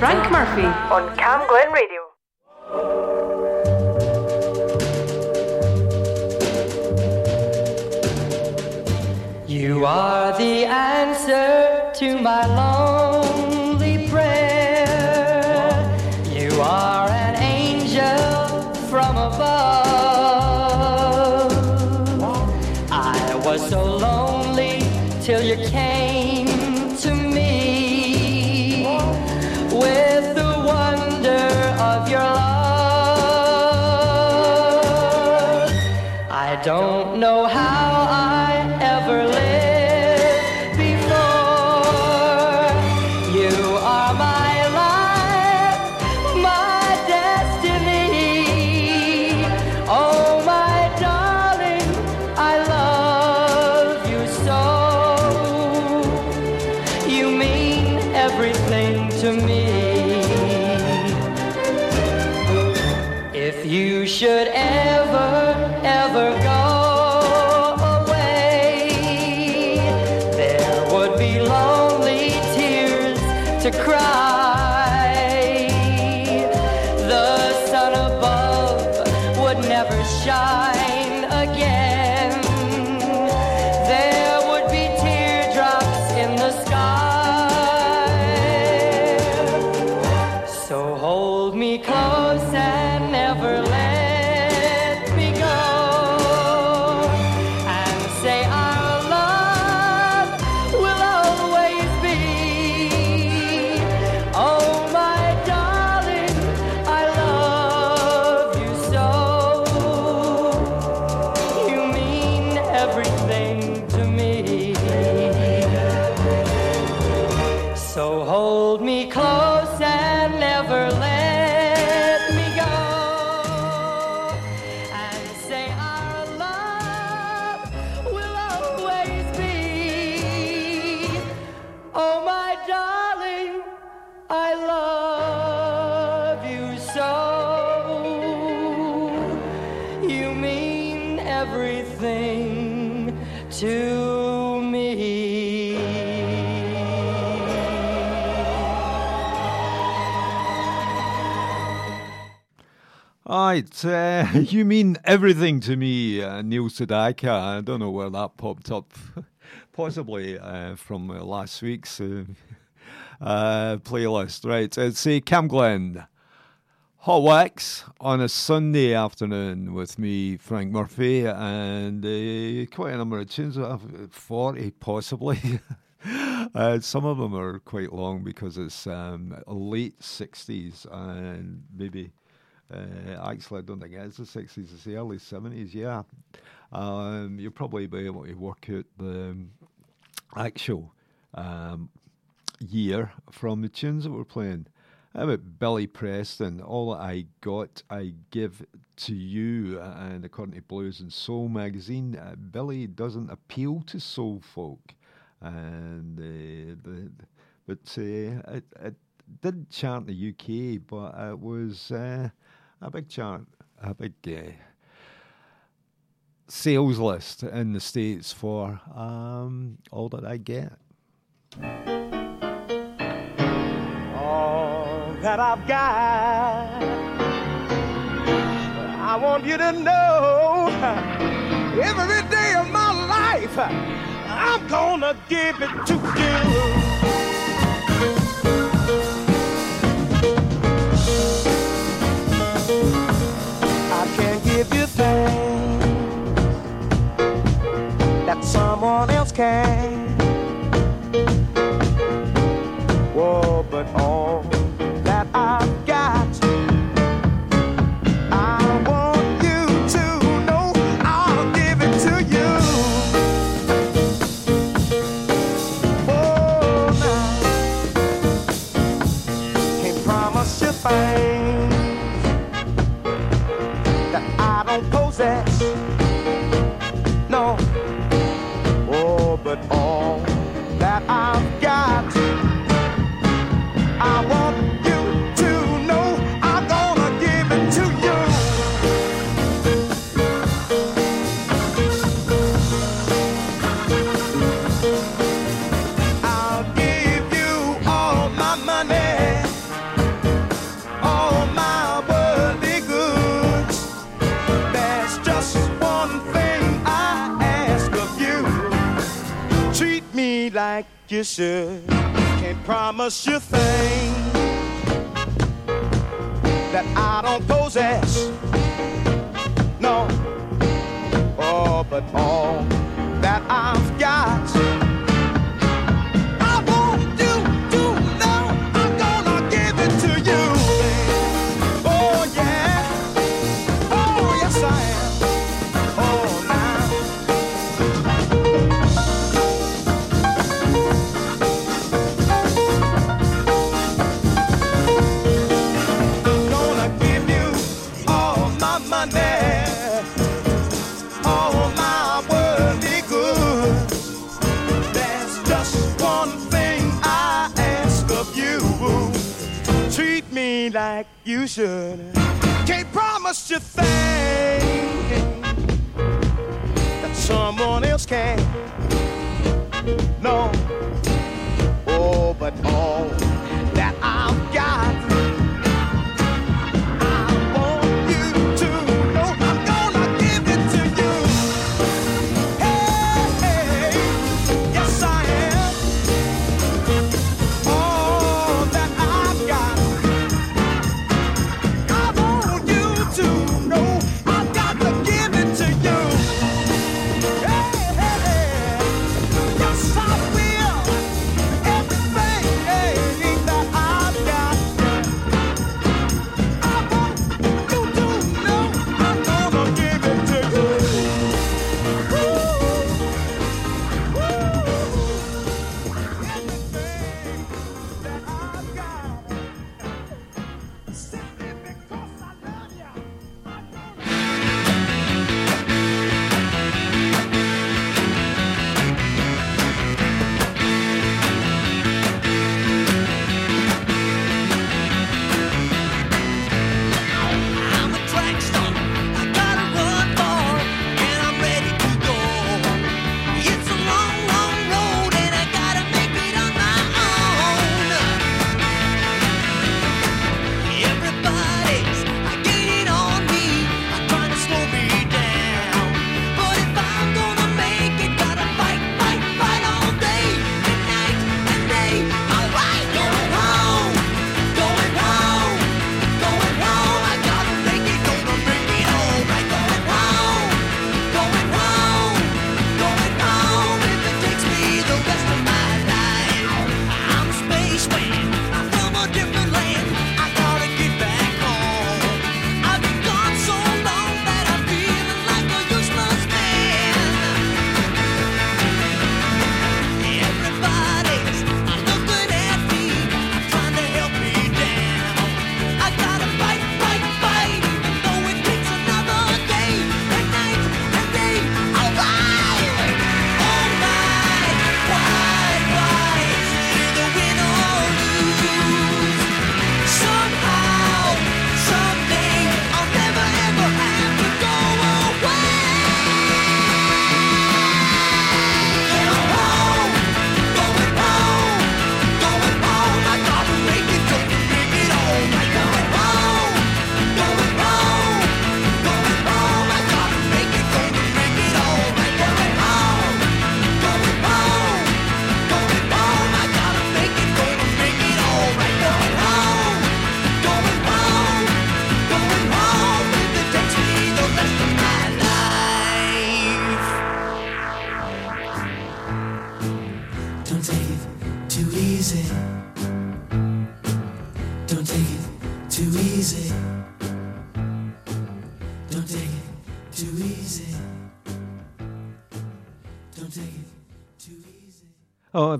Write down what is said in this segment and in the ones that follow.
Frank Murphy on Camglen Radio. You are the answer to my lonely you mean everything to me, uh, Neil Sedaka. I don't know where that popped up. Possibly uh, from uh, last week's uh, uh, playlist. Right, it's uh, Camglen. Hot Wax on a Sunday afternoon with me, Frank Murphy, and uh, quite a number of tunes. I have 40 possibly. uh, some of them are quite long because it's um, late 60s and maybe. Uh, actually, I don't think it is the 60s, it's the early 70s, yeah. Um, you'll probably be able to work out the actual um, year from the tunes that we're playing. How about Billy Preston? All I got, I give to you. And according to Blues and Soul magazine, uh, Billy doesn't appeal to soul folk. And uh, the, but uh, it, it didn't chart in the UK, but it was uh, a big chart, a big uh, sales list in the States for um, All That I Get. all that I've got. I want you to know every day of my life, I'm gonna give it to you. Can't promise you things that I don't possess. No, oh, but all should. Can't promise you things that someone else can.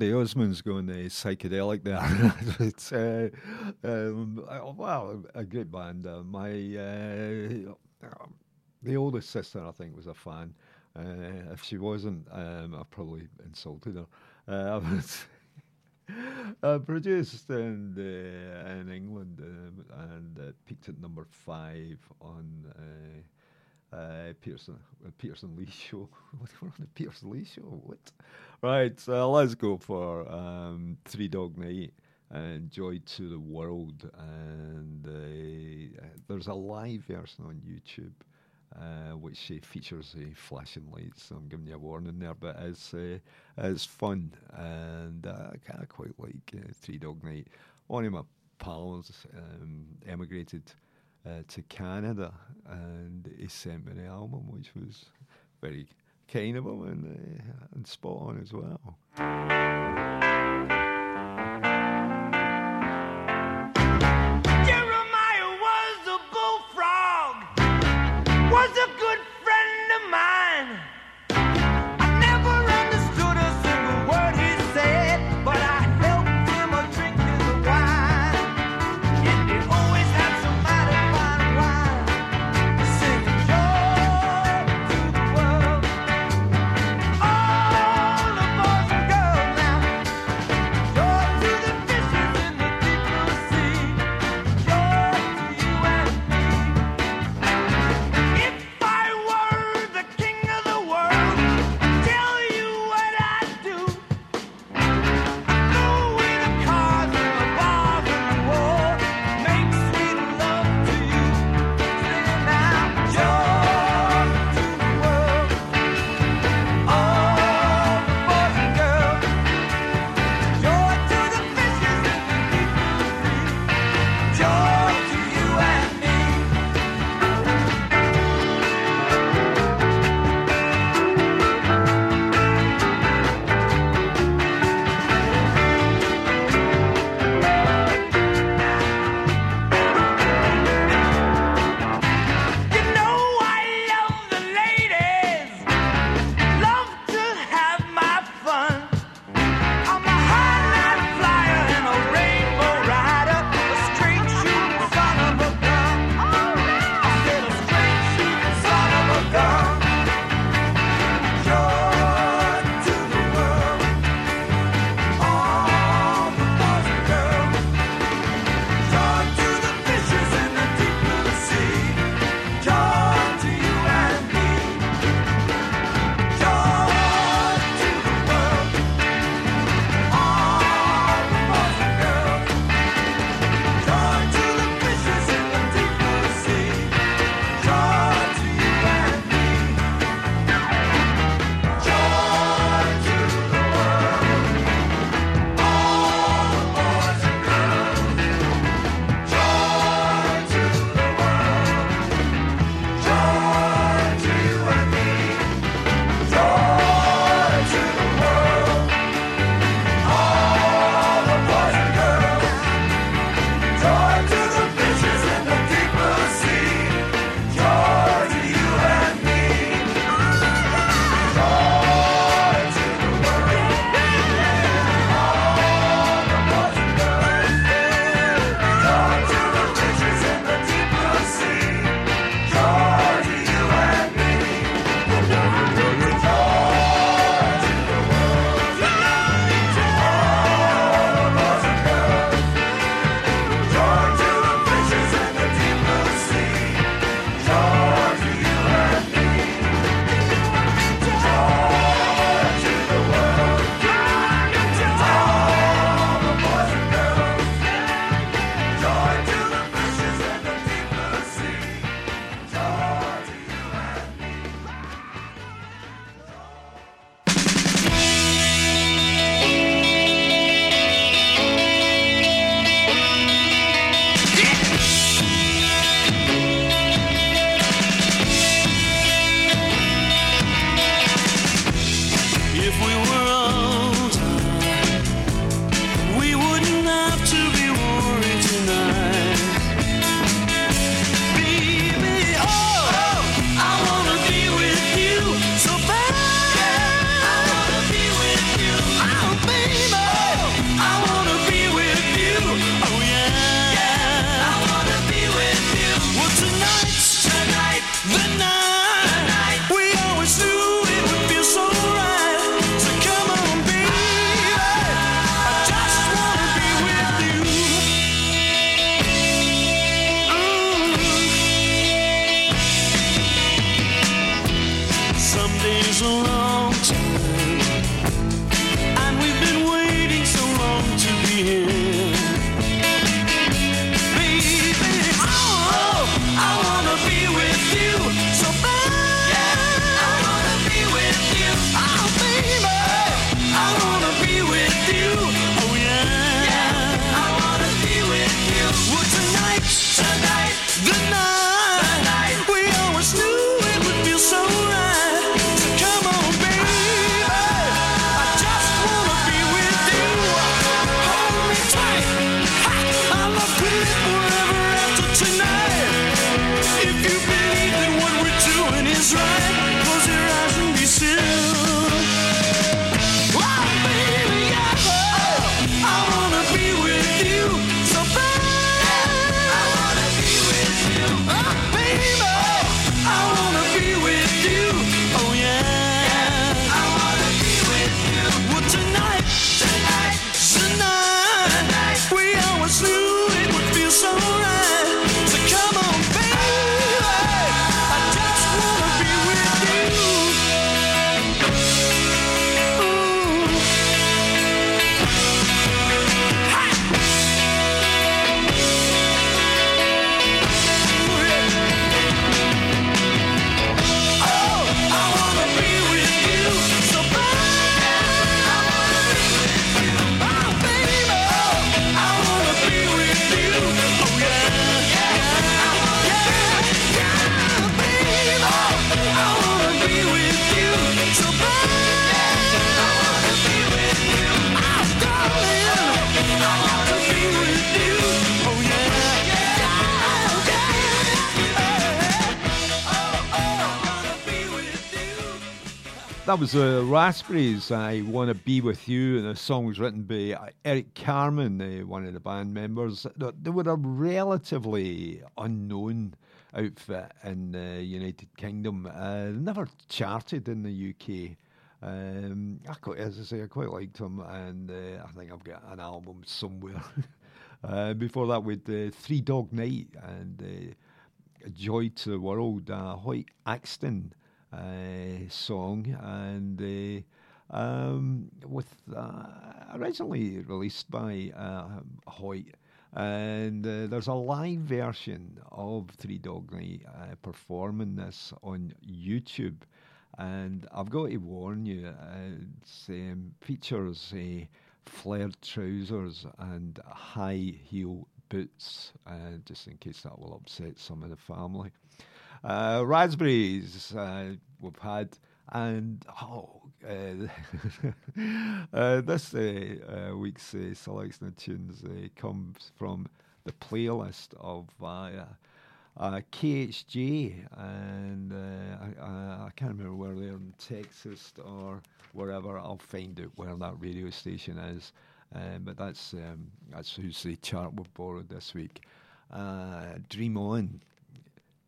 The Osmonds going uh, psychedelic there. uh, um, a great band. Uh, my uh, the oldest sister, I think, was a fan. Uh, if she wasn't, um, I probably insulted her. Uh, produced in in England um, and peaked at number five on uh, Pearson uh, Pearson Lee show. We're on the Pearson Lee show. What? right, so let's go for um, Three Dog Night and Joy to the World. And uh, there's a live version on YouTube. Uh, which uh, features uh, flashing lights. So I'm giving you a warning there, but it's uh, it's fun and uh, I kind of quite like uh, Three Dog Night. One of my pals um, emigrated to Canada and he sent me the album, which was very Cannibal and, uh, and Spot on as well. That was uh, Raspberries. I want to be with you, and the song was written by uh, Eric Carmen, uh, one of the band members. They, were a relatively unknown outfit in the United Kingdom. Uh, never charted in the UK. Um, I quite, as I say, I quite liked them, and uh, I think I've got an album somewhere. uh, before that, with uh, Three Dog Night and uh, Joy to the World, uh, Hoyt Axton song, and uh, um, with uh, originally released by uh, Hoyt. And there's a live version of Three Dog Night performing this on YouTube. And I've got to warn you, it um, features flared trousers and high heel boots, uh, just in case that will upset some of the family. Uh, raspberries uh, we've had, and oh, uh, uh, this uh, week's selection of tunes comes from the playlist of KHJ, and I, I, I can't remember where they're in Texas or wherever. I'll find out where that radio station is. Um, but that's um, that's who's the chart we've borrowed this week. Uh, Dream On.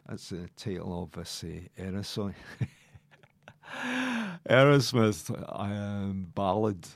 That's the title of this uh, Aerosmith. Aerosmith um, ballad.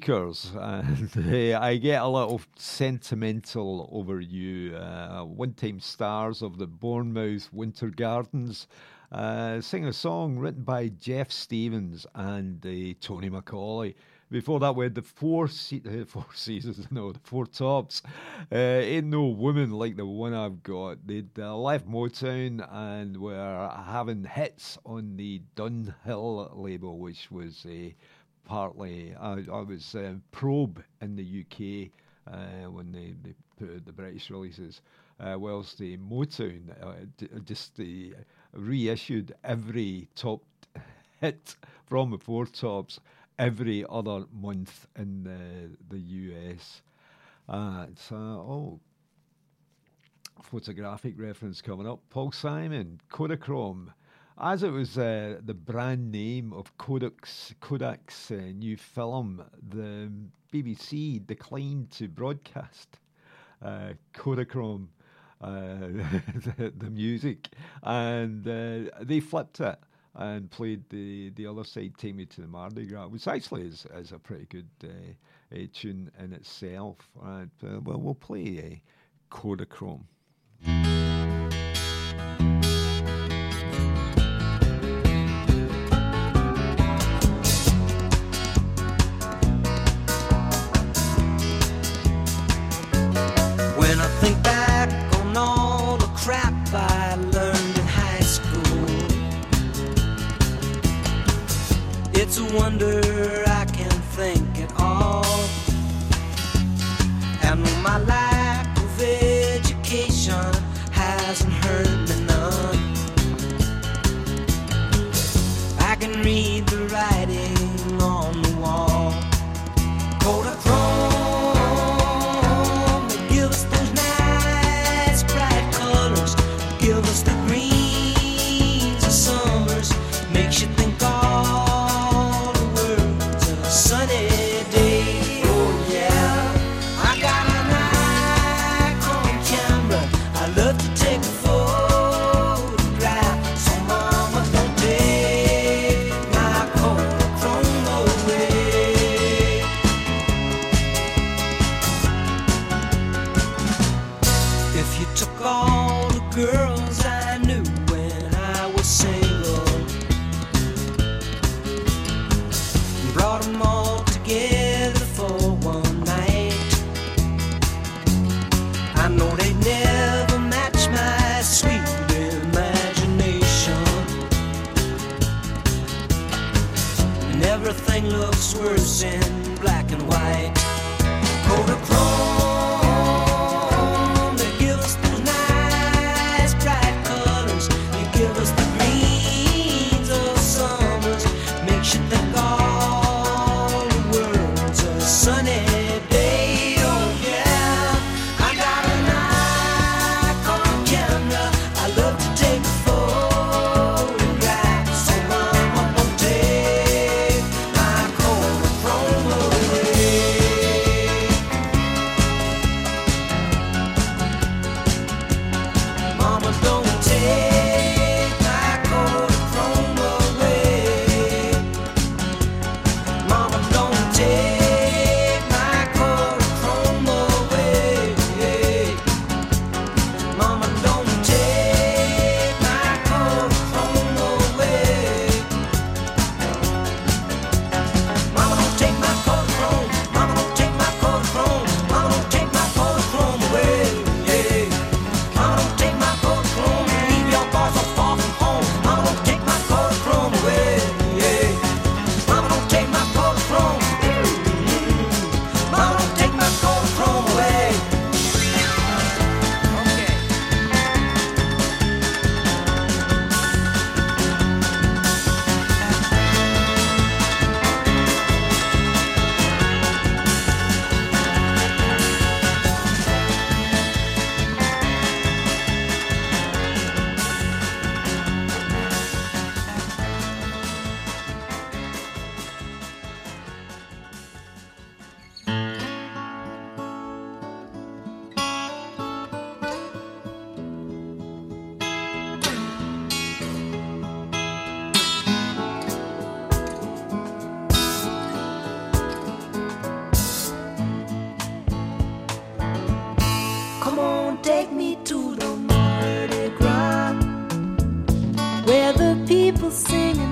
Seekers, and uh, I get a little sentimental over you. Uh, one time stars of the Bournemouth Winter Gardens uh, sing a song written by Geoff Stephens and uh, Tony Macaulay. Before that, we had the four, se- four seasons, no, the four tops. Uh, Ain't No Woman Like the One I've Got. They'd uh, left Motown and were having hits on the Dunhill label, which was uh, partly, I, I was uh, Probe in the UK uh, when they, they put out the British releases, uh, whilst the Motown uh, d- just the reissued every top hit from the Four Tops every other month in the, the US. Uh, oh, photographic reference coming up. Paul Simon, Kodachrome. As it was uh, the brand name of Kodak's, Kodak's uh, new film, the BBC declined to broadcast uh, Kodachrome, uh, the, the music, and uh, they flipped it and played the, the other side, Take Me to the Mardi Gras, which actually is, is a pretty good uh, tune in itself. And, uh, well, we'll play uh, Kodachrome. Wonder Come on, take me to the Mardi Gras, where the people singing.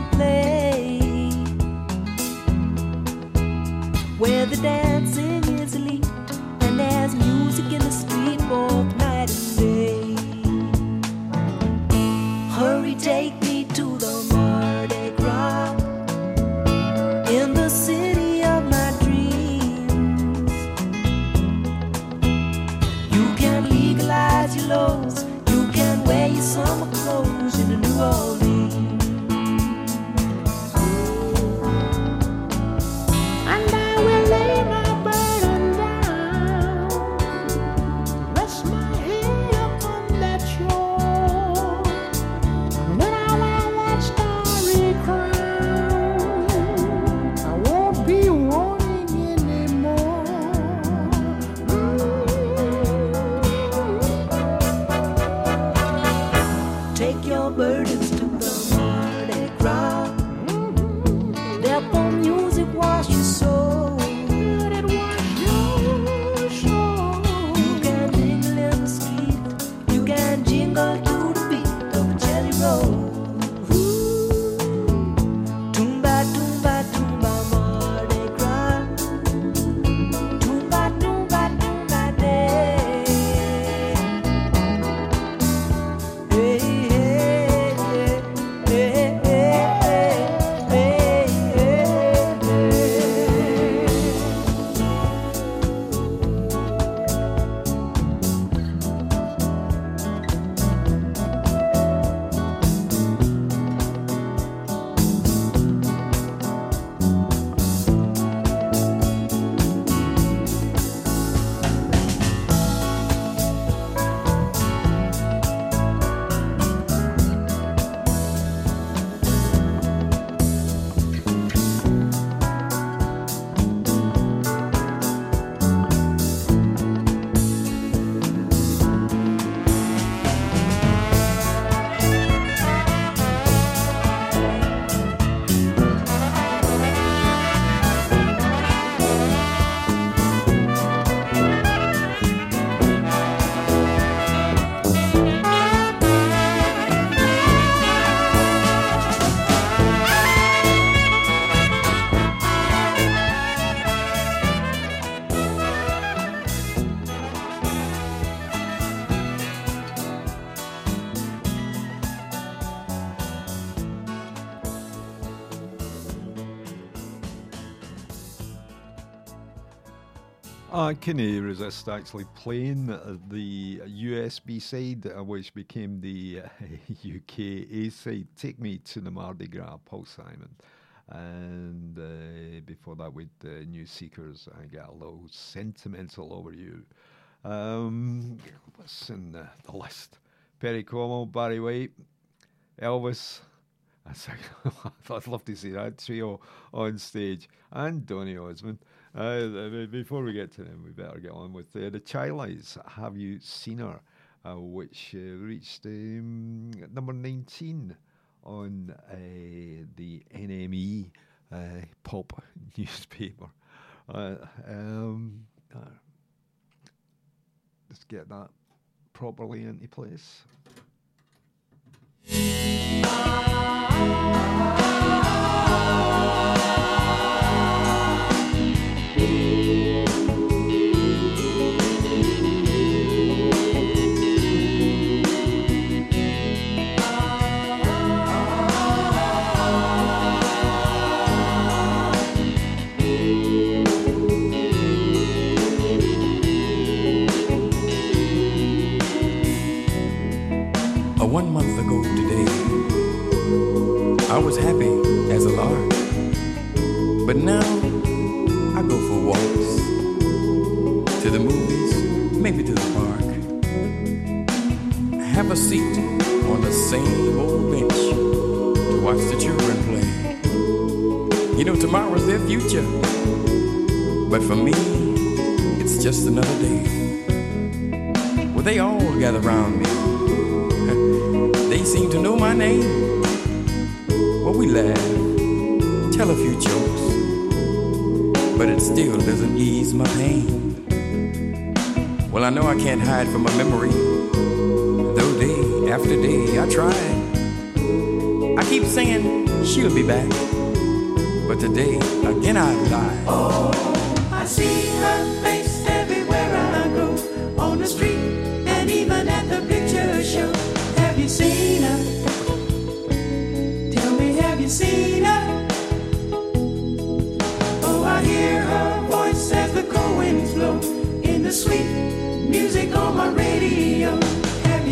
I couldn't resist actually playing uh, the US B side, uh, which became the uh, UK A side. Take me to the Mardi Gras, Paul Simon. And uh, before that, with uh, New Seekers, I got a little sentimental over you. Um, what's in the, the list? Perry Como, Barry White, Elvis. I'd love to see that trio on stage. And Donny Osmond. Uh, before we get to them, we better get on with uh, the Chi-Lites. Have you seen her? Uh, which uh, reached um, number 19 on uh, the NME uh, pop newspaper. Um, let's get that properly into place. One month ago today, I was happy as a lark. But now I go for walks to the movies, maybe to the park. Have a seat on the same old bench to watch the children play. You know, tomorrow's their future. But for me, it's just another day. Well, they all gather around me. They seem to know my name. Well, we laugh, tell a few jokes, but it still doesn't ease my pain. Well, I know I can't hide from my memory, though day after day I try. I keep saying she'll be back, but today again I lie.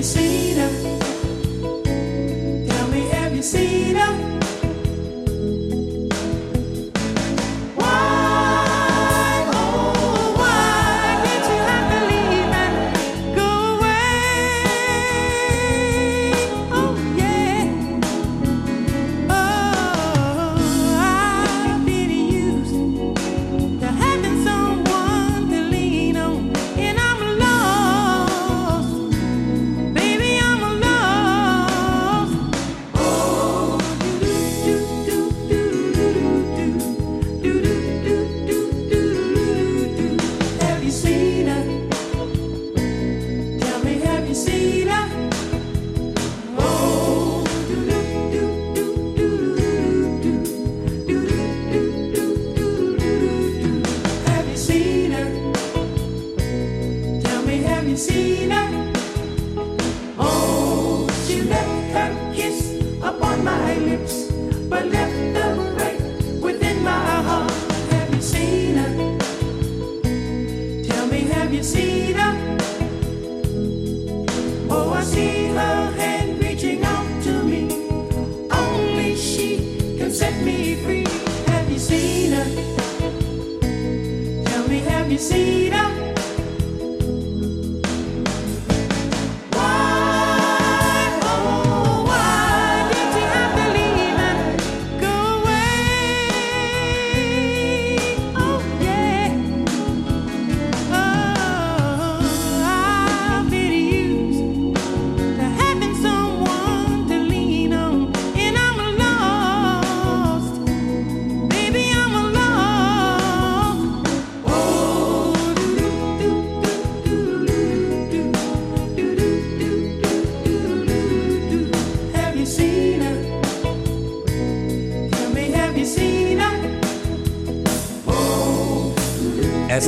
see them.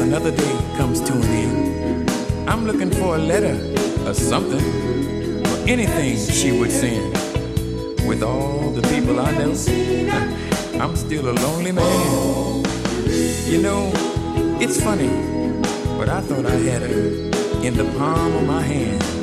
another day comes to an end. I'm looking for a letter or something, or anything she would send. With all the people I know, I'm still a lonely man. You know, it's funny, but I thought I had her in the palm of my hand.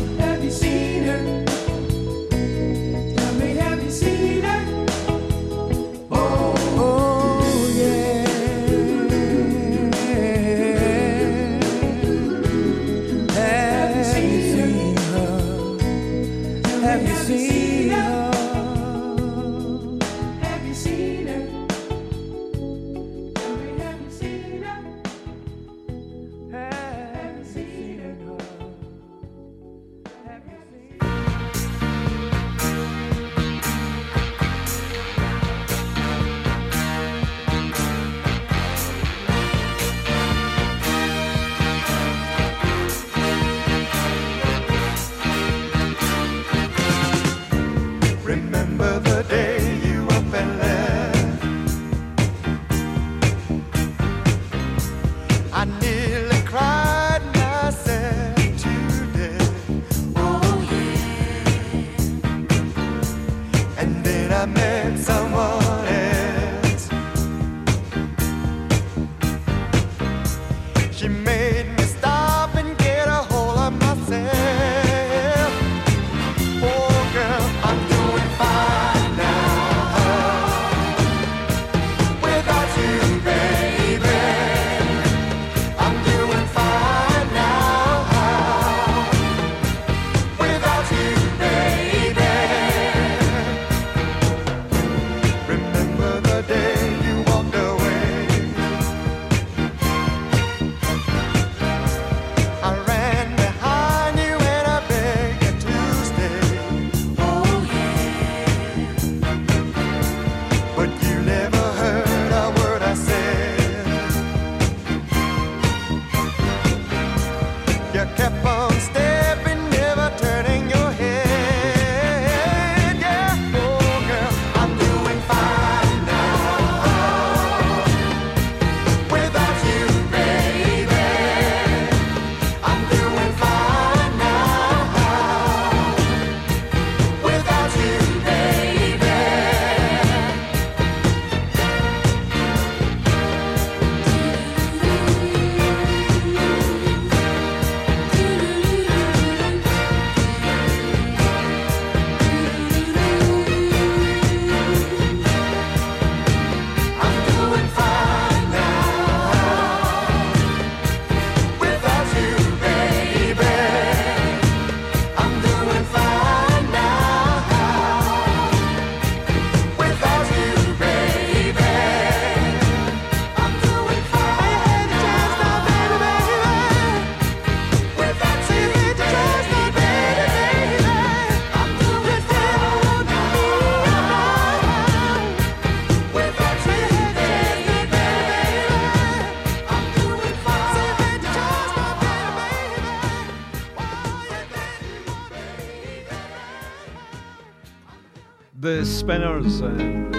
The Spinners and.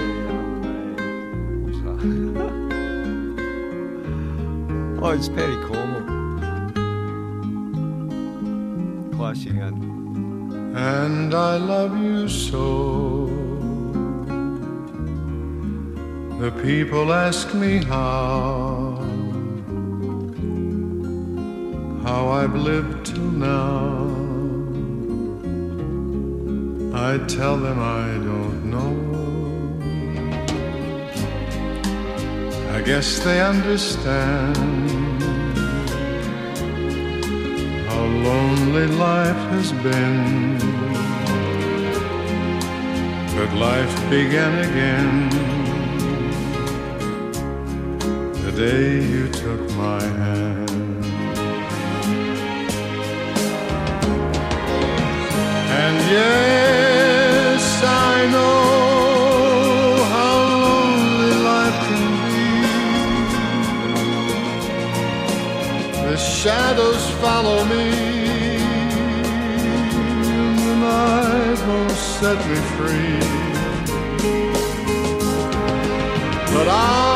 What's that? oh, it's Perry Como. Clashing in. and I love you so. The people ask me how, how I've lived till now. I tell them I don't know. I guess they understand how lonely life has been. But life began again the day you took my hand. And yes, shadows follow me, and the night won't set me free. But I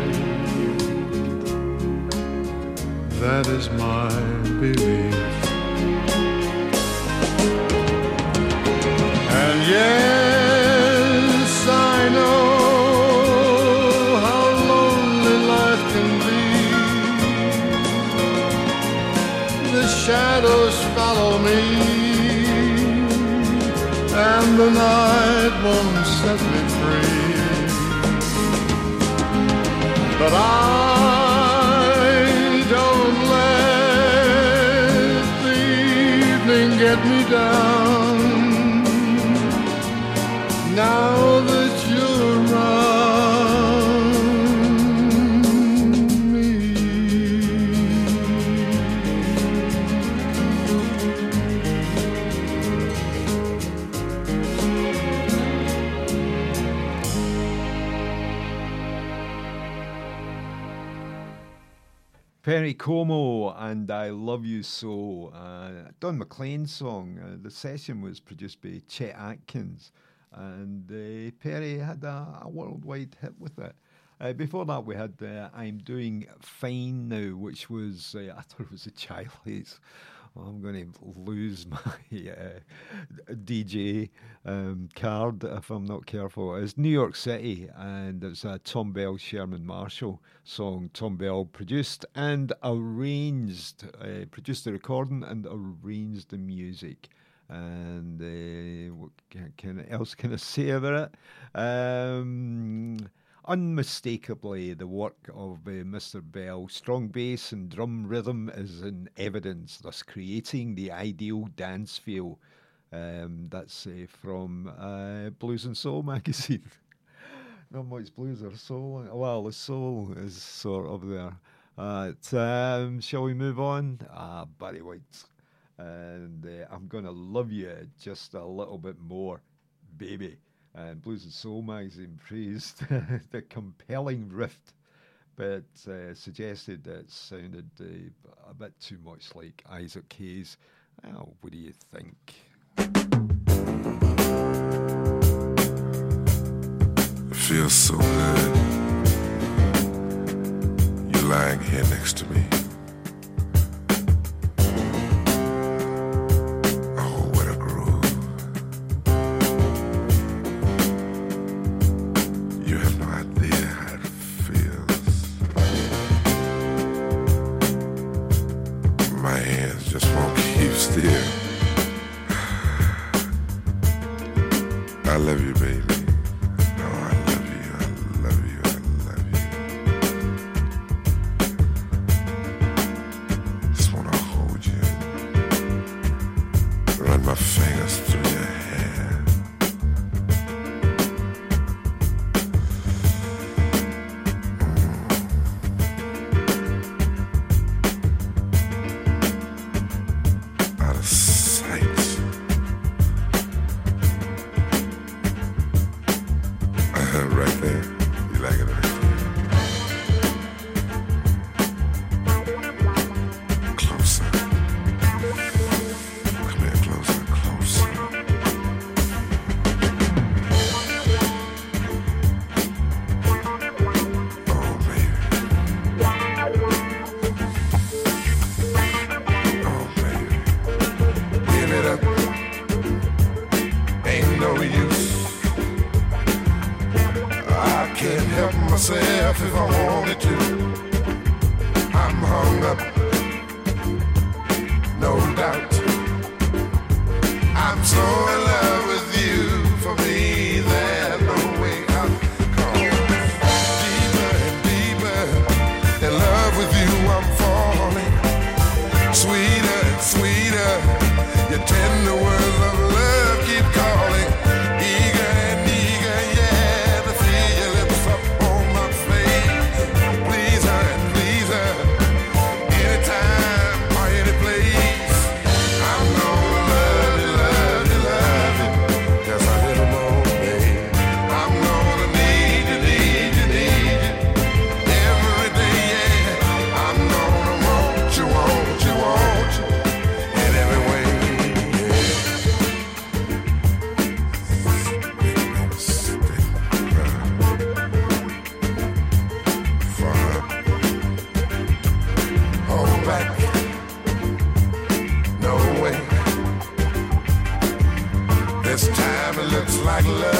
That is my belief. And yes, I know how lonely life can be. The shadows follow me, and the night won't set me free. But I get me down. Now that you're around me. Perry Como and I Love You So. Don McLean song. Uh, the session was produced by Chet Atkins, and uh, Perry had a, a worldwide hit with it. Uh, before that, we had uh, I'm Doing Fine Now, which was, uh, I thought it was a Chi-Lites. I'm going to lose my uh, DJ um, card if I'm not careful. It's New York City, and it's a Thom Bell Sherman Marshall song. Thom Bell produced and arranged, uh, produced the recording and arranged the music. And uh, what can, can else can I say about it? Um, unmistakably the work of uh, Mr. Bell. Strong bass and drum rhythm is in evidence, thus creating the ideal dance feel. Um, that's uh, from uh, Blues and Soul magazine. Not much blues or soul. Well, the soul is sort of there. Um, shall we move on? Ah, Barry White. And uh, I'm going to love you just a little bit more, baby and Blues and Soul magazine praised the compelling riff, but uh, suggested that it sounded uh, a bit too much like Isaac Hayes. Oh, what do you think? It feels so good. You're lying here next to me.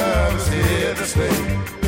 Love is here to stay.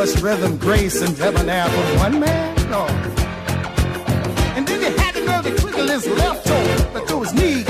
Much rhythm, grace, and debonair from one man? No. And then he had the nerve to twiddle his left toe, but through his knee,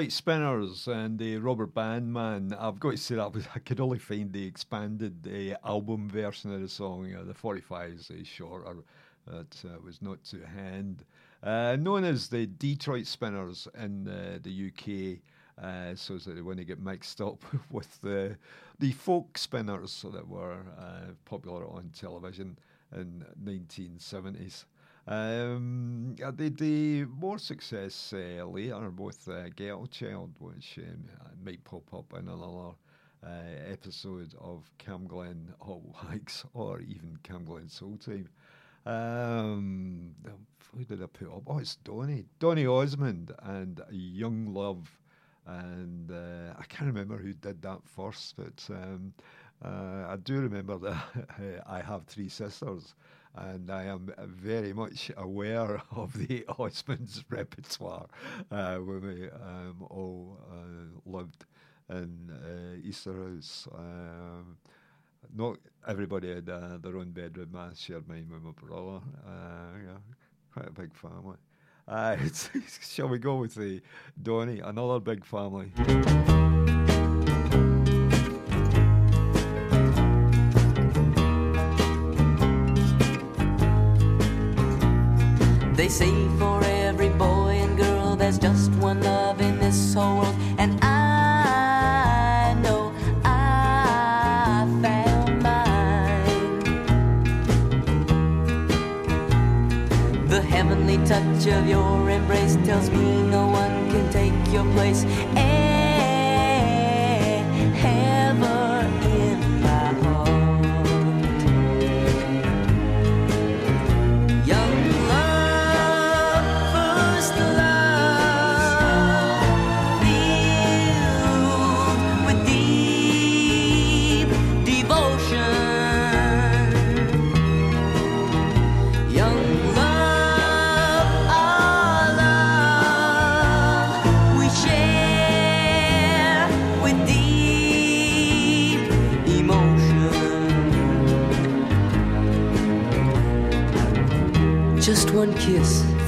Detroit Spinners and the Rubber Band Man. I've got to say that I could only find the expanded uh, album version of the song. Uh, the 45 is uh, shorter. That uh, was not to hand. Uh, known as the Detroit Spinners in uh, the UK. Uh, so that when they get mixed up with the the folk spinners that were popular on television in 1970s. Um, they the more success uh, later with uh, Ghetto Child, which um, might pop up in another uh, episode of Camglen Hot or even Camglen Soul Time. Um, who did I put up? Oh, it's Donny. Donny Osmond and Young Love. And uh, I can't remember who did that first, but um, uh, I do remember that I have three sisters, and I am very much aware of the Osmonds repertoire uh, when we um, all uh, lived in uh, Easterhouse. Um, not everybody had uh, their own bedroom. I shared mine with my brother. Uh, yeah, quite a big family. Uh, shall we go with the Donny? Another big family. Say for every boy and girl there's just one love in this whole world, and I know I found mine. The heavenly touch of your embrace tells me no one can take your place.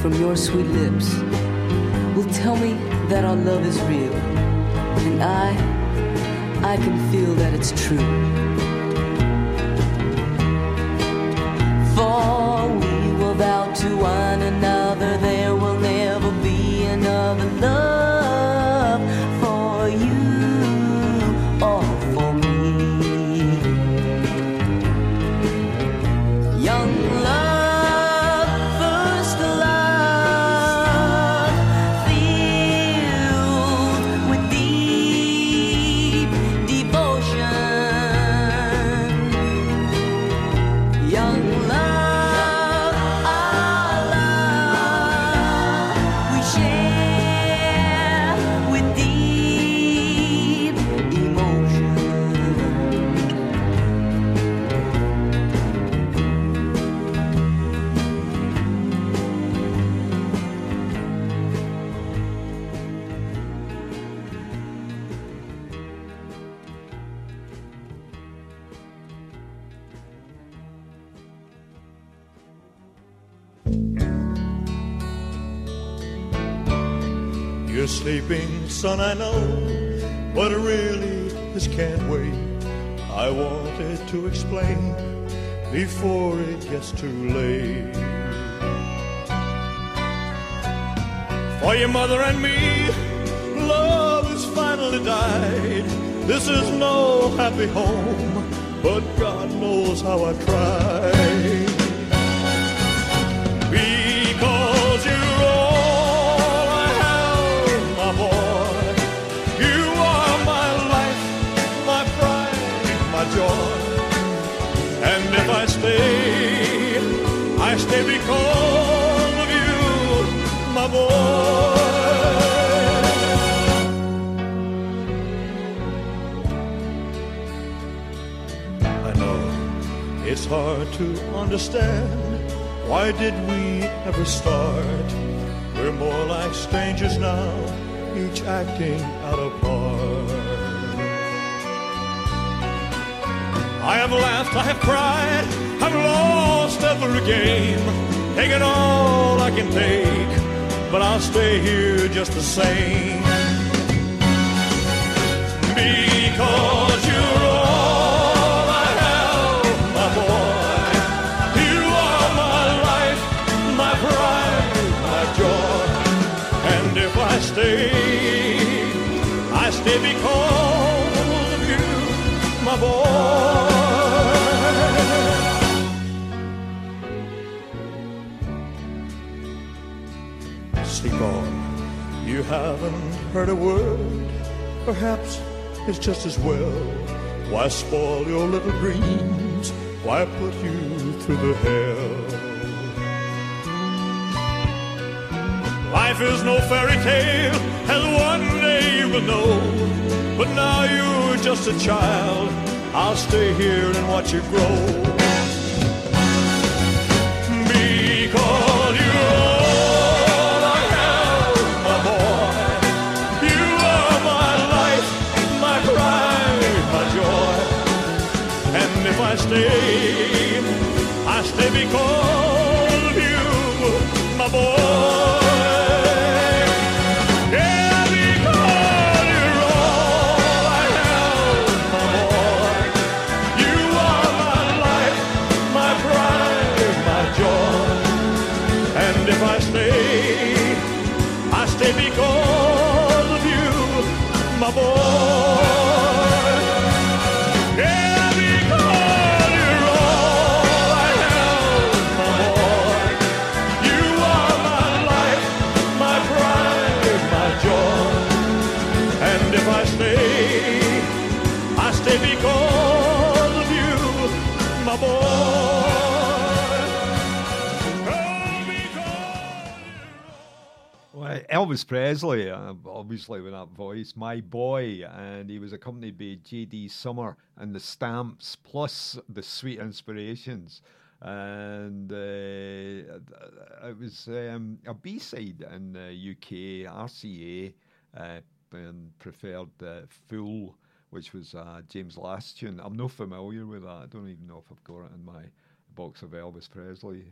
From your sweet lips will tell me that our love is real. And I, I can feel that it's true. For we will vow to one another son, I know, but really this can't wait. I wanted to explain before it gets too late. For your mother and me, love has finally died. This is no happy home, but God knows how I tried. I know it's hard to understand. Why did we ever start? We're more like strangers now, each acting out of part. I have laughed, I have cried, I've lost every game, taken all I can take, but I'll stay here just the same. Because you're all I have, my boy. You are my life, my pride, my joy. And if I stay, I stay because of you, my boy. Haven't heard a word. Perhaps it's just as well. Why spoil your little dreams? Why put you through the hell? Life is no fairy tale, as one day you will know. But now you're just a child. I'll stay here and watch you grow. Elvis Presley, uh, obviously with that voice, my boy, and he was accompanied by J.D. Sumner and the Stamps, plus the Sweet Inspirations, and uh, it was um, a B side in the UK, RCA, uh, and preferred uh, Fool, which was uh, James Last tune. I'm not familiar with that. I don't even know if I've got it in my box of Elvis Presley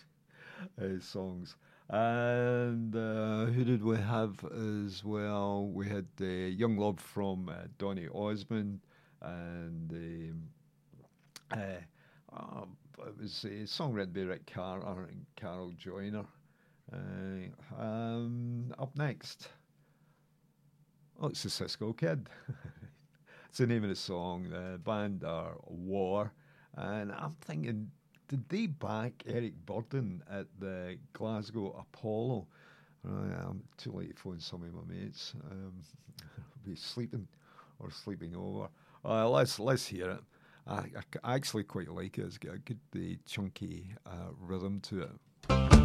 uh, songs. And uh, who did we have as well? We had uh, Young Love from uh, Donny Osmond, and uh, um, it was a song written by Ric Cartey and Carol Joyner. Uh, um, up next, oh, it's the Cisco Kid. it's the name of the song. The band are War, and I'm thinking did they back Eric Burdon at the Glasgow Apollo? I'm too late to phone some of my mates. Um, be sleeping or sleeping over. Uh, let's let's hear it. I, I, actually quite like it. It's got a good uh, chunky uh, rhythm to it.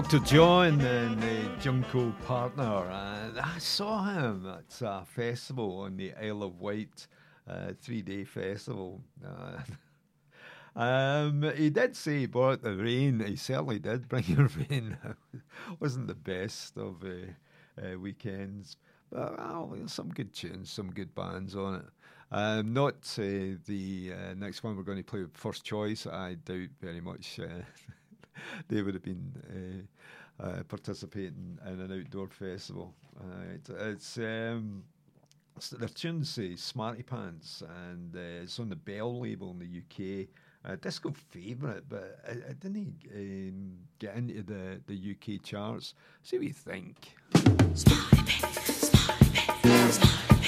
Dr. John and uh, Junko Partner. And I saw him at a festival on the Isle of Wight, uh, three day festival. Uh, um, he did say he brought the rain. He certainly did bring the rain. Wasn't the best of uh, uh, weekends. But well, some good tunes, some good bands on it. Um, not uh, the uh, next one we're going to play first choice. I doubt very much uh, they would have been uh, uh, participating in an outdoor festival. Uh, it, it's um, their tunes say Smarty Pants, and uh, it's on the Bell label in the UK. Uh, disco favourite, but it didn't um, get into the, the UK charts. See what you think. By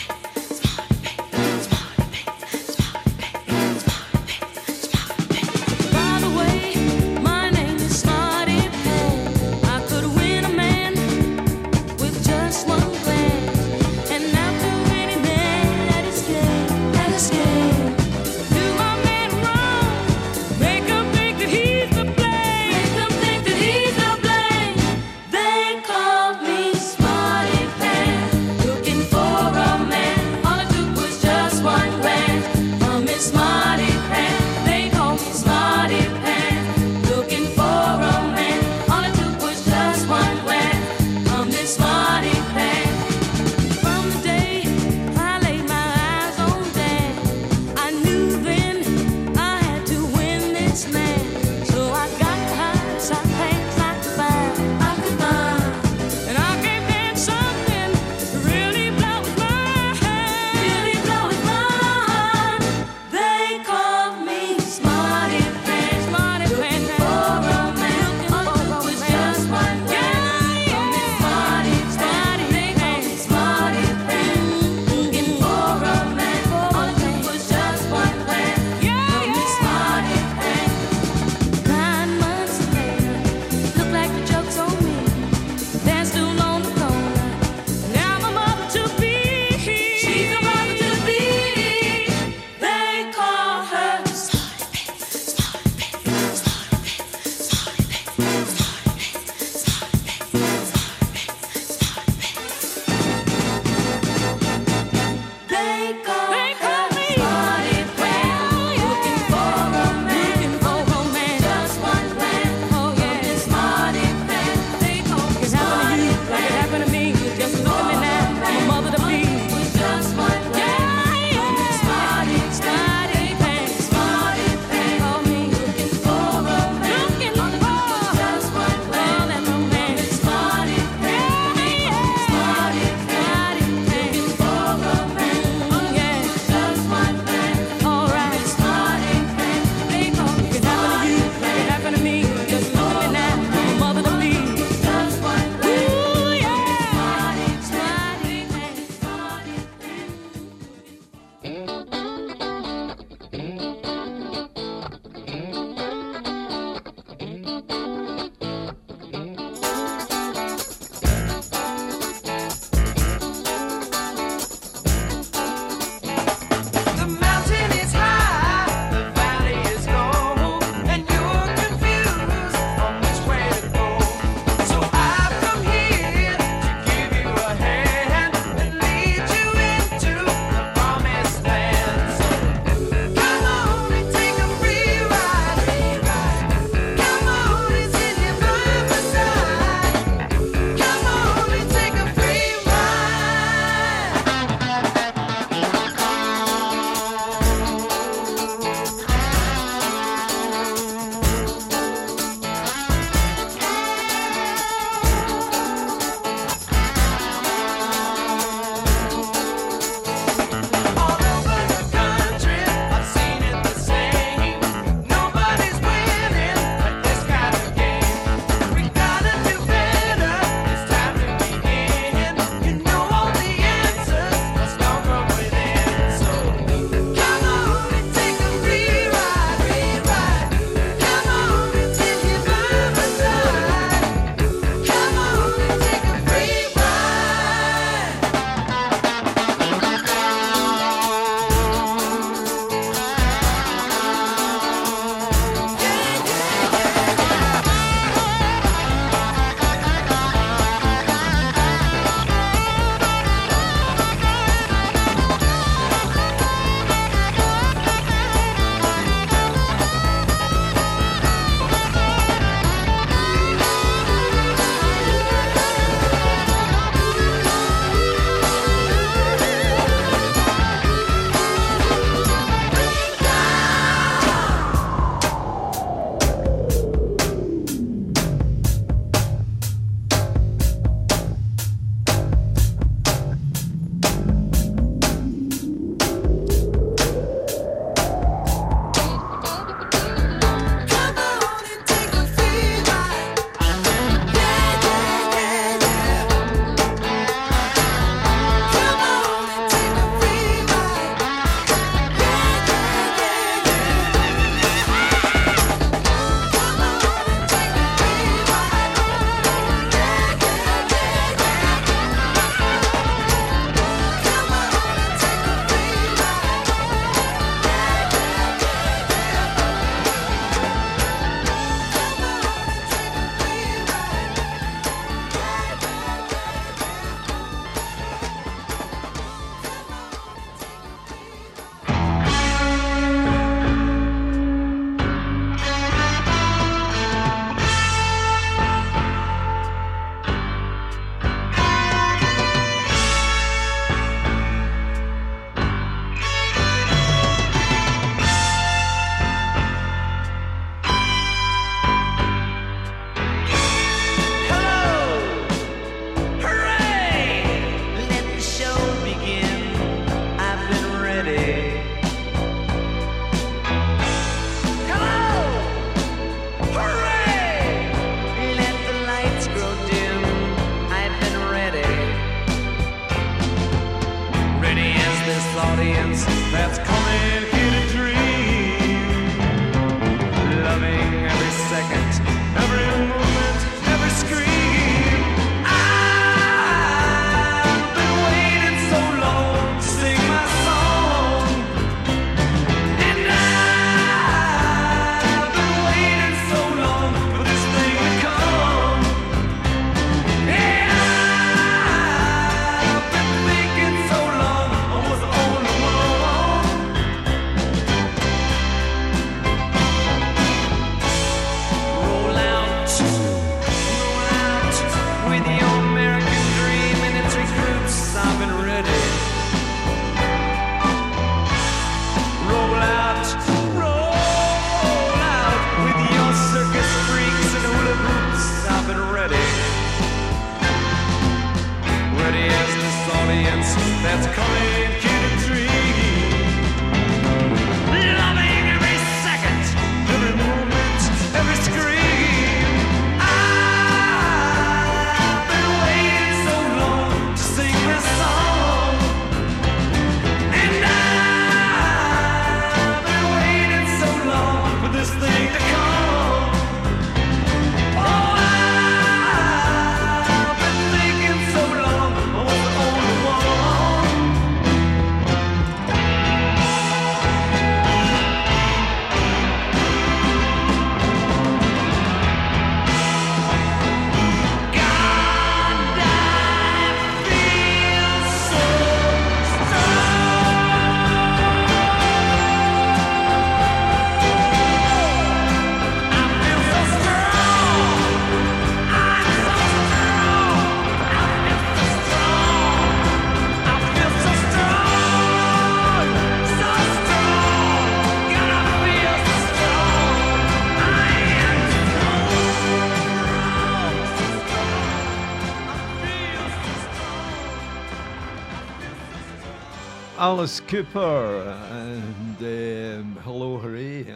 Alice Cooper and um, Hello Hooray.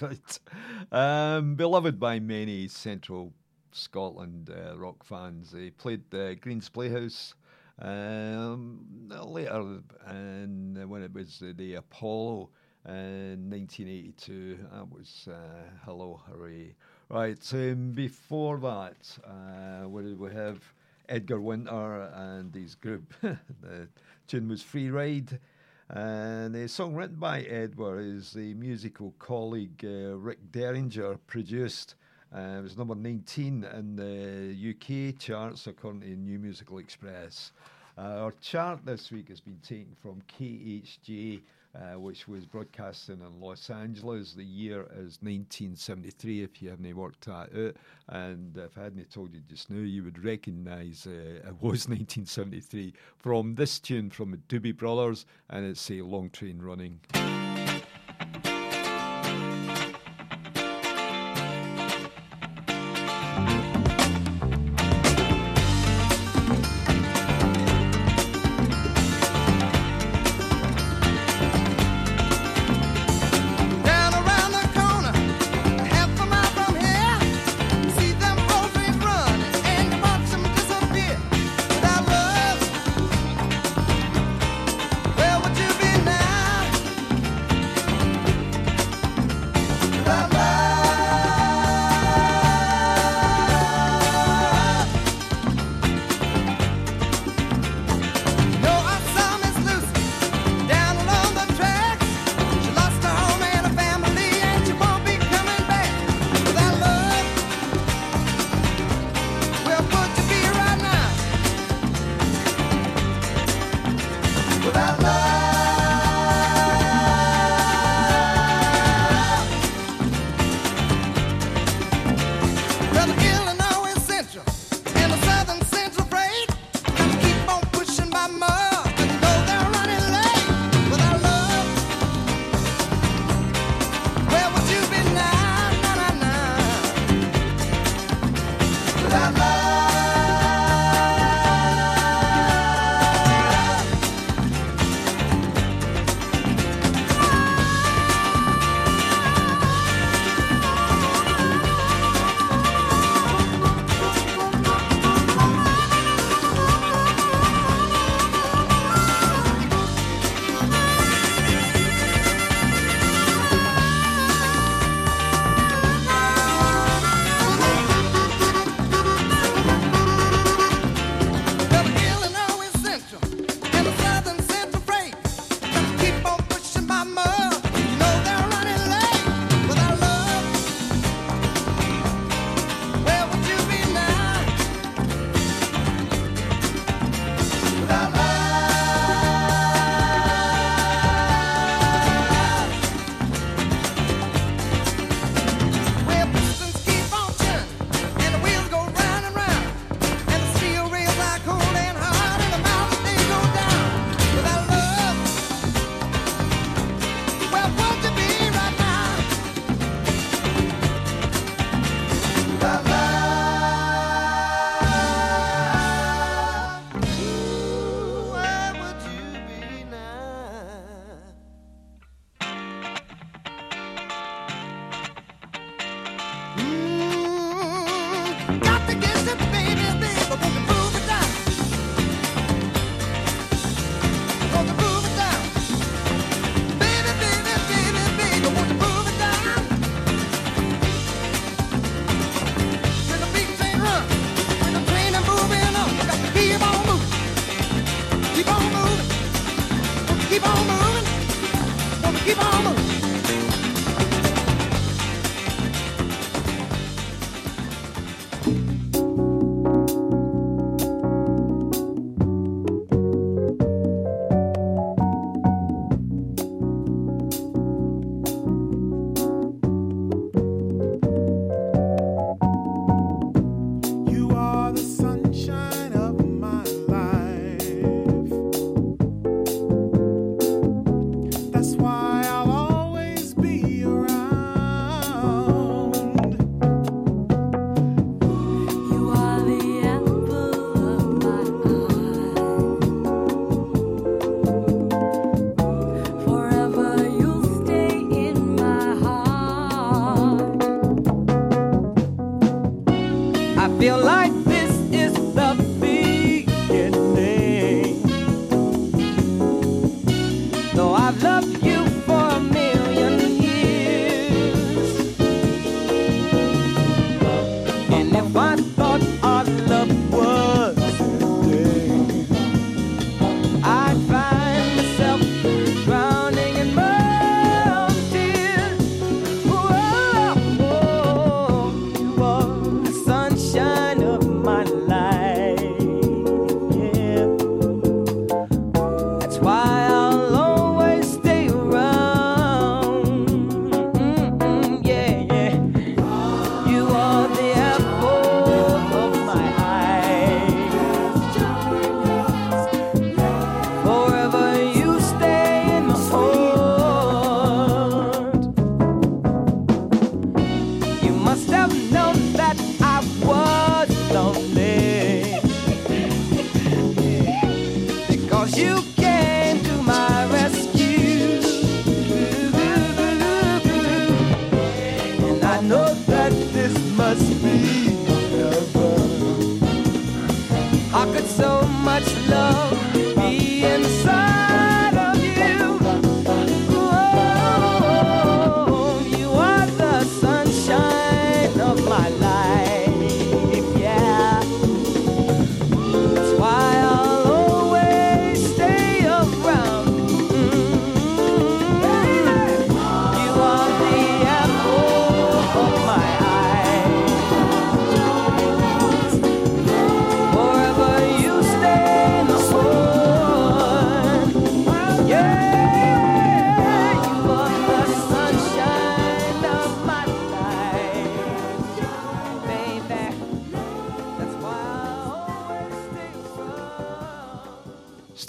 right. Um, beloved by many Central Scotland uh, rock fans. He played uh, Green's Playhouse um, later, and when it was the Apollo in 1982, that was uh, Hello Hooray. Right, um, before that, uh, what did we have? Edgar Winter and his group. the tune was Free Ride. And the song written by Edward is the musical colleague uh, Rick Derringer produced. Uh, it was number 19 in the UK charts according to New Musical Express. Uh, our chart this week has been taken from KHJ, uh, which was broadcasting in Los Angeles. The year is 1973, if you haven't worked that out. And if I hadn't told you just now, you would recognise uh, it was 1973 from this tune from the Doobie Brothers, and it's a long train running.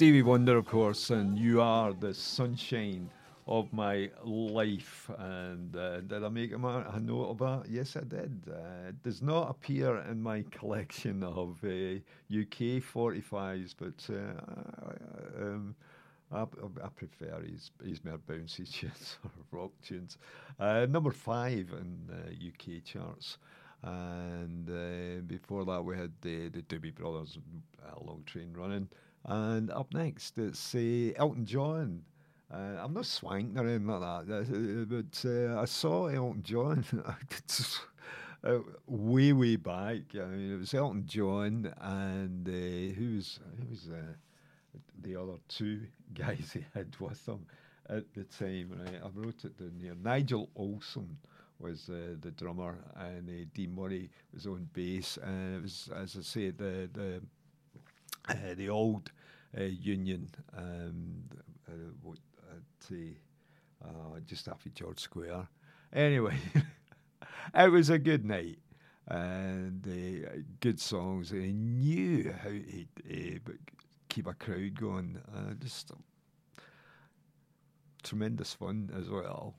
Stevie Wonder, of course, and you are the sunshine of my life. And uh, did I make a, a note of that? Yes, I did. Uh, it does not appear in my collection of uh, UK 45s, but uh, um, I, I prefer his, his more bouncy tunes or rock tunes. Uh, number five in UK charts. And uh, before that, we had the, Doobie Brothers, uh, Long Train Running. And up next, it's uh, Elton John. Uh, I'm not swanked or anything like that, uh, but uh, I saw Elton John uh, way, way back. I mean, it was Elton John and uh, who was who was uh, the other two guys he had with him at the time. Right, I wrote it down here. Nigel Olsson was uh, the drummer, and uh, Dee Murray was on bass. And it was, as I say, the the uh, the old uh, Union, um, uh, at uh, uh, just after George Square. Anyway, it was a good night and uh, good songs. He knew how to uh, keep a crowd going. Uh, just tremendous fun as well.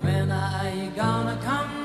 When are you gonna come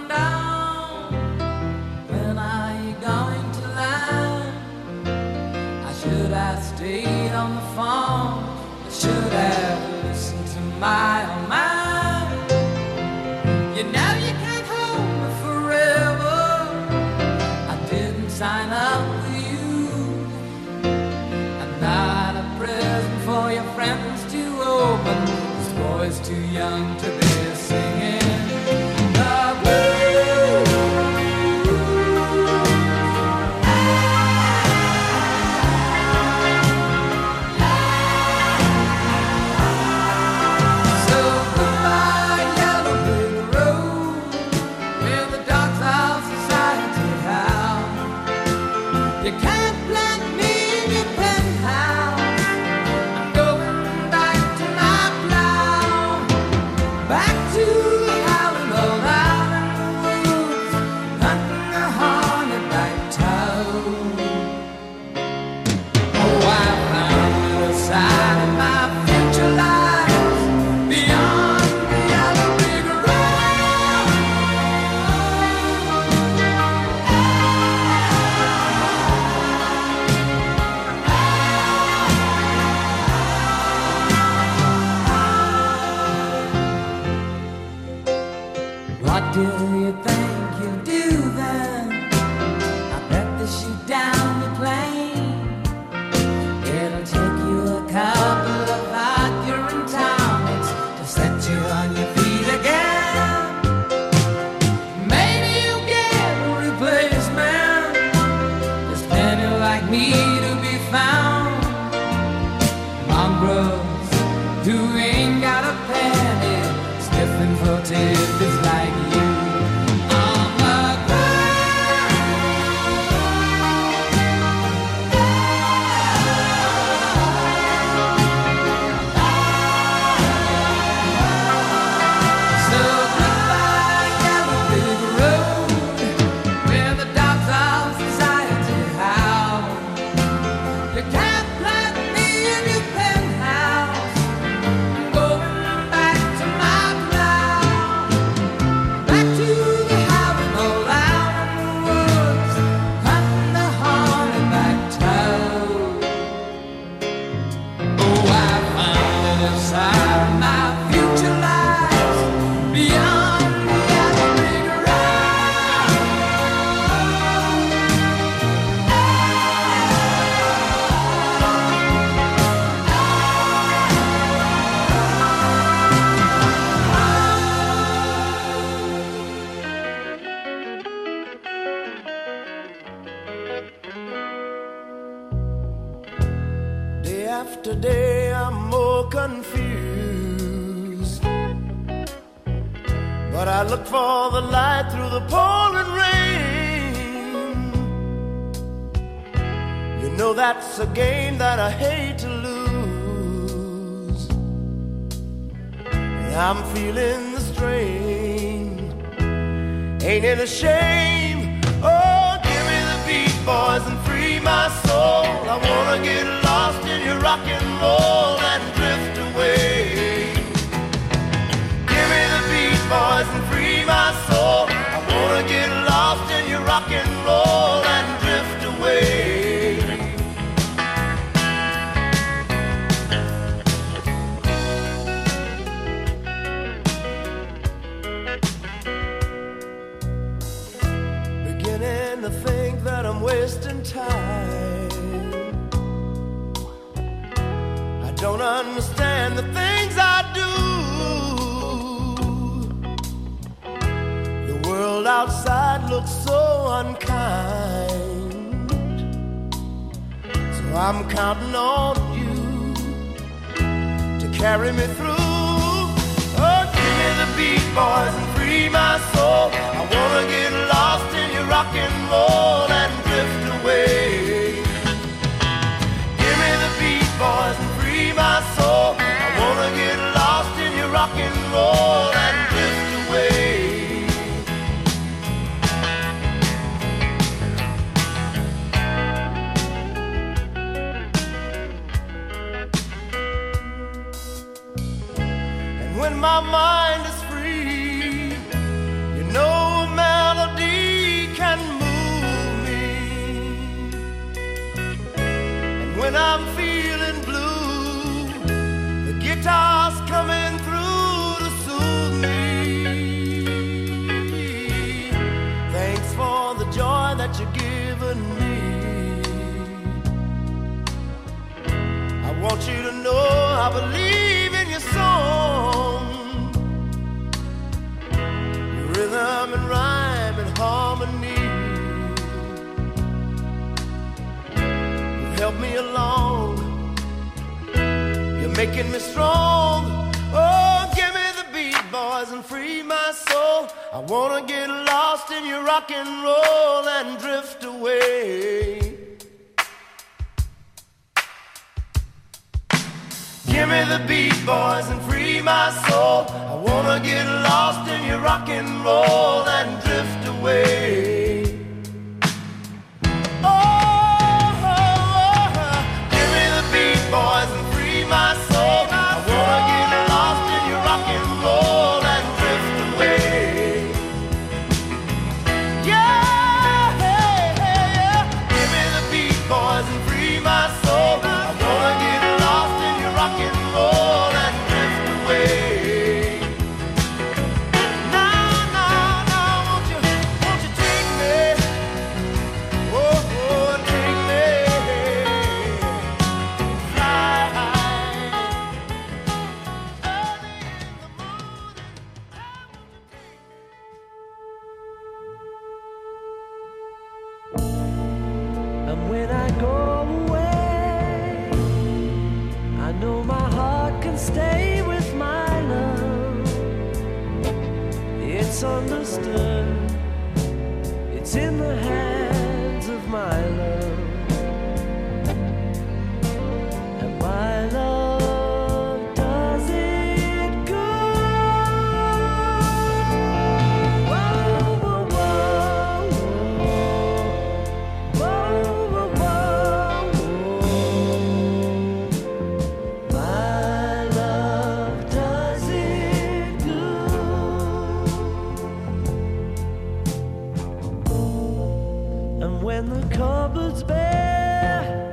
cupboard's bare,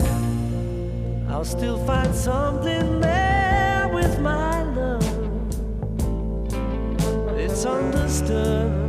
I'll still find something there with my love. It's understood.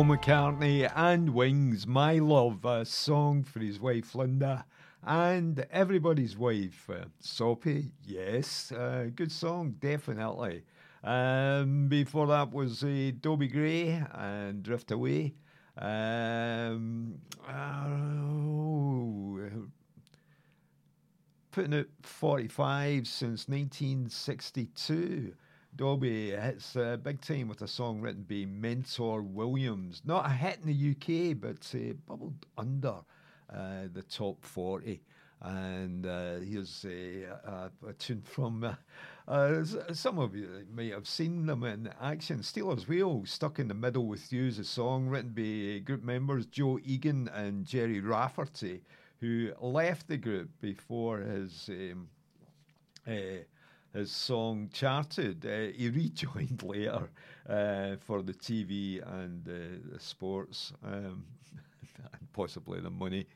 Paul McCartney and Wings, My Love, a song for his wife Linda and everybody's wife, uh, Sophie. Yes, uh, good song, definitely. Um, before that was uh, Dobie Gray and Drift Away. Um, oh, putting out 45 since 1962. Dobie hits uh, big time with a song written by Mentor Williams. Not a hit in the UK, but uh, bubbled under uh, the top 40. And uh, here's a, a, a tune from uh, uh, some of you may have seen them in action. Stealers Wheel, Stuck in the Middle with You is a song written by group members Joe Egan and Gerry Rafferty, who left the group before his. Um, uh, his song charted. Uh, he rejoined later uh, for the TV and uh, the sports, um, and possibly the money.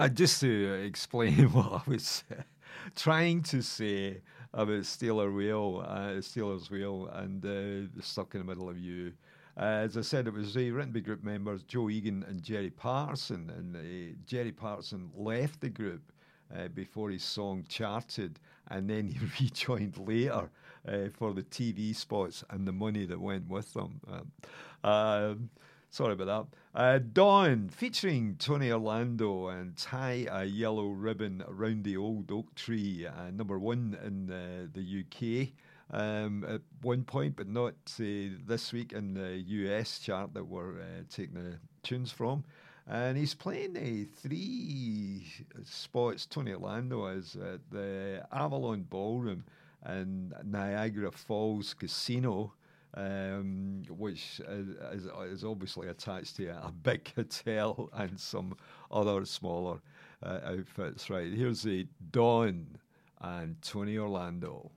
Uh, just to explain what I was uh, trying to say about Steeler Wheel, uh, Stealers Wheel, and uh, Stuck in the Middle of You. Uh, as I said, it was uh, written group members Joe Egan and Jerry Parson, and uh, Jerry Parson left the group uh, before his song charted, and then he rejoined later uh, for the TV spots and the money that went with them. Um, um, Sorry about that. Uh, Dawn featuring Tony Orlando and tie a yellow ribbon around the old oak tree. Uh, number one in the UK um, at one point, but not uh, this week in the US chart that we're uh, taking the tunes from. And he's playing uh, three spots. Tony Orlando is at the Avalon Ballroom and Niagara Falls Casino um, which is, is, obviously attached to a, a big hotel and some other smaller uh, outfits. Right, here's the Dawn and Tony Orlando.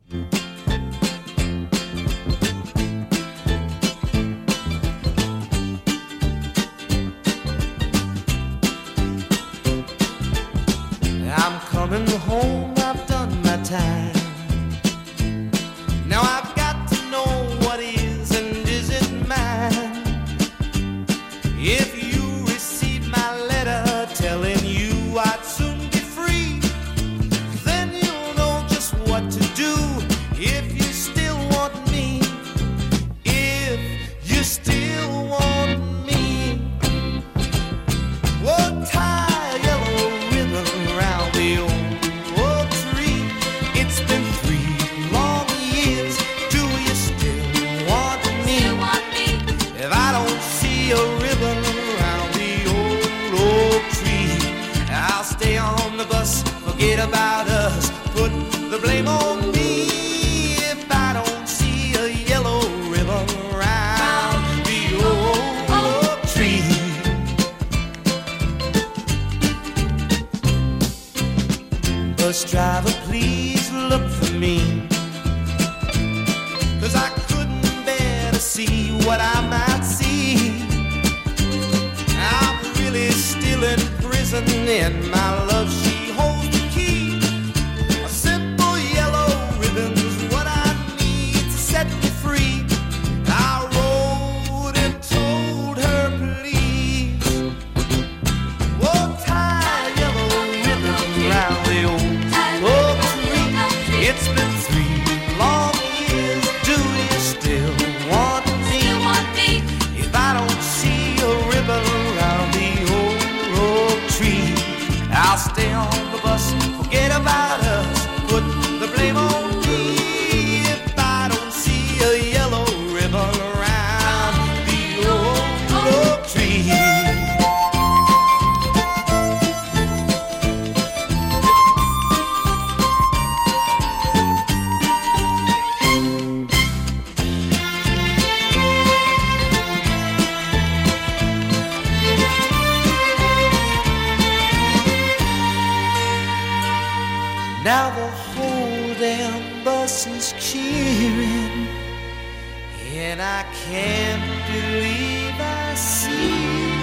And I can't believe I see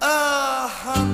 a hundred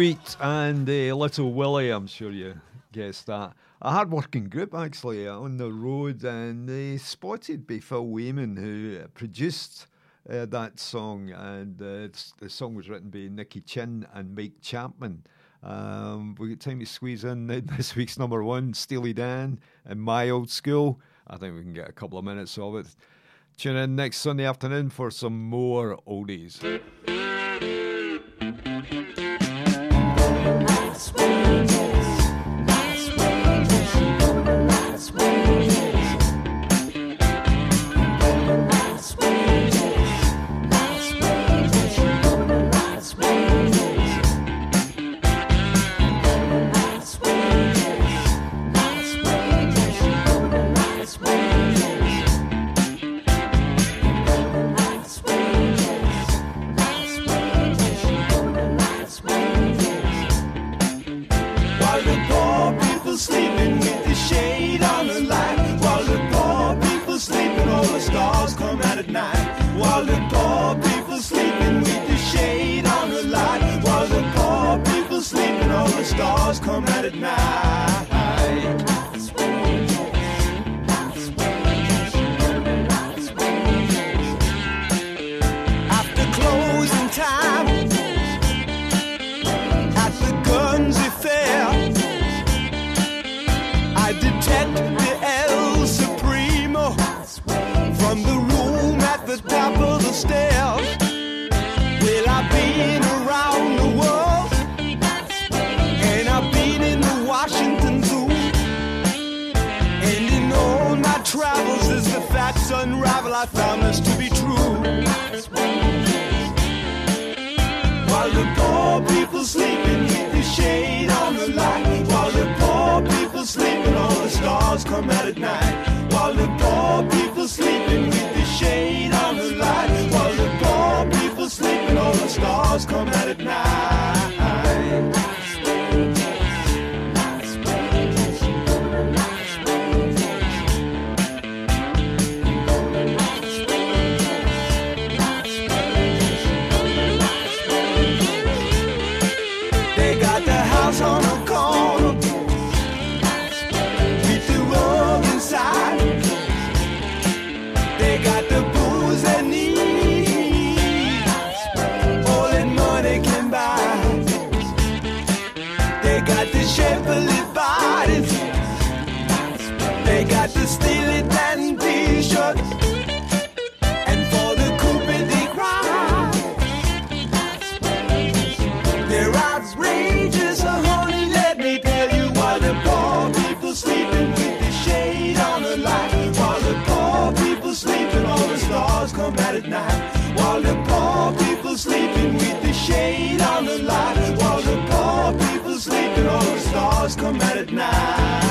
Sweet and uh, Little Willie, I'm sure you guessed that. A hard working group actually uh, on the road, and they spotted by Phil Wainman, who uh, produced uh, that song. And uh, the song was written by Nicky Chinn and Mike Chapman. Um, we got time to squeeze in this week's number one, Steely Dan, and My Old School. I think we can get a couple of minutes of it. Tune in next Sunday afternoon for some more oldies. Sleeping with the shade on the light. While the poor people sleeping, all the stars come out at night. After closing time at the Fair, I detect the El Supremo from the room at the top of the. Unravel, I found this to be true. While the poor people sleeping with the shade on the light. While the poor people sleeping, all the stars come out at night. While the poor people sleeping with the shade on the light. While the poor people sleeping, all the stars come out at night. sleep all the stars come out at night.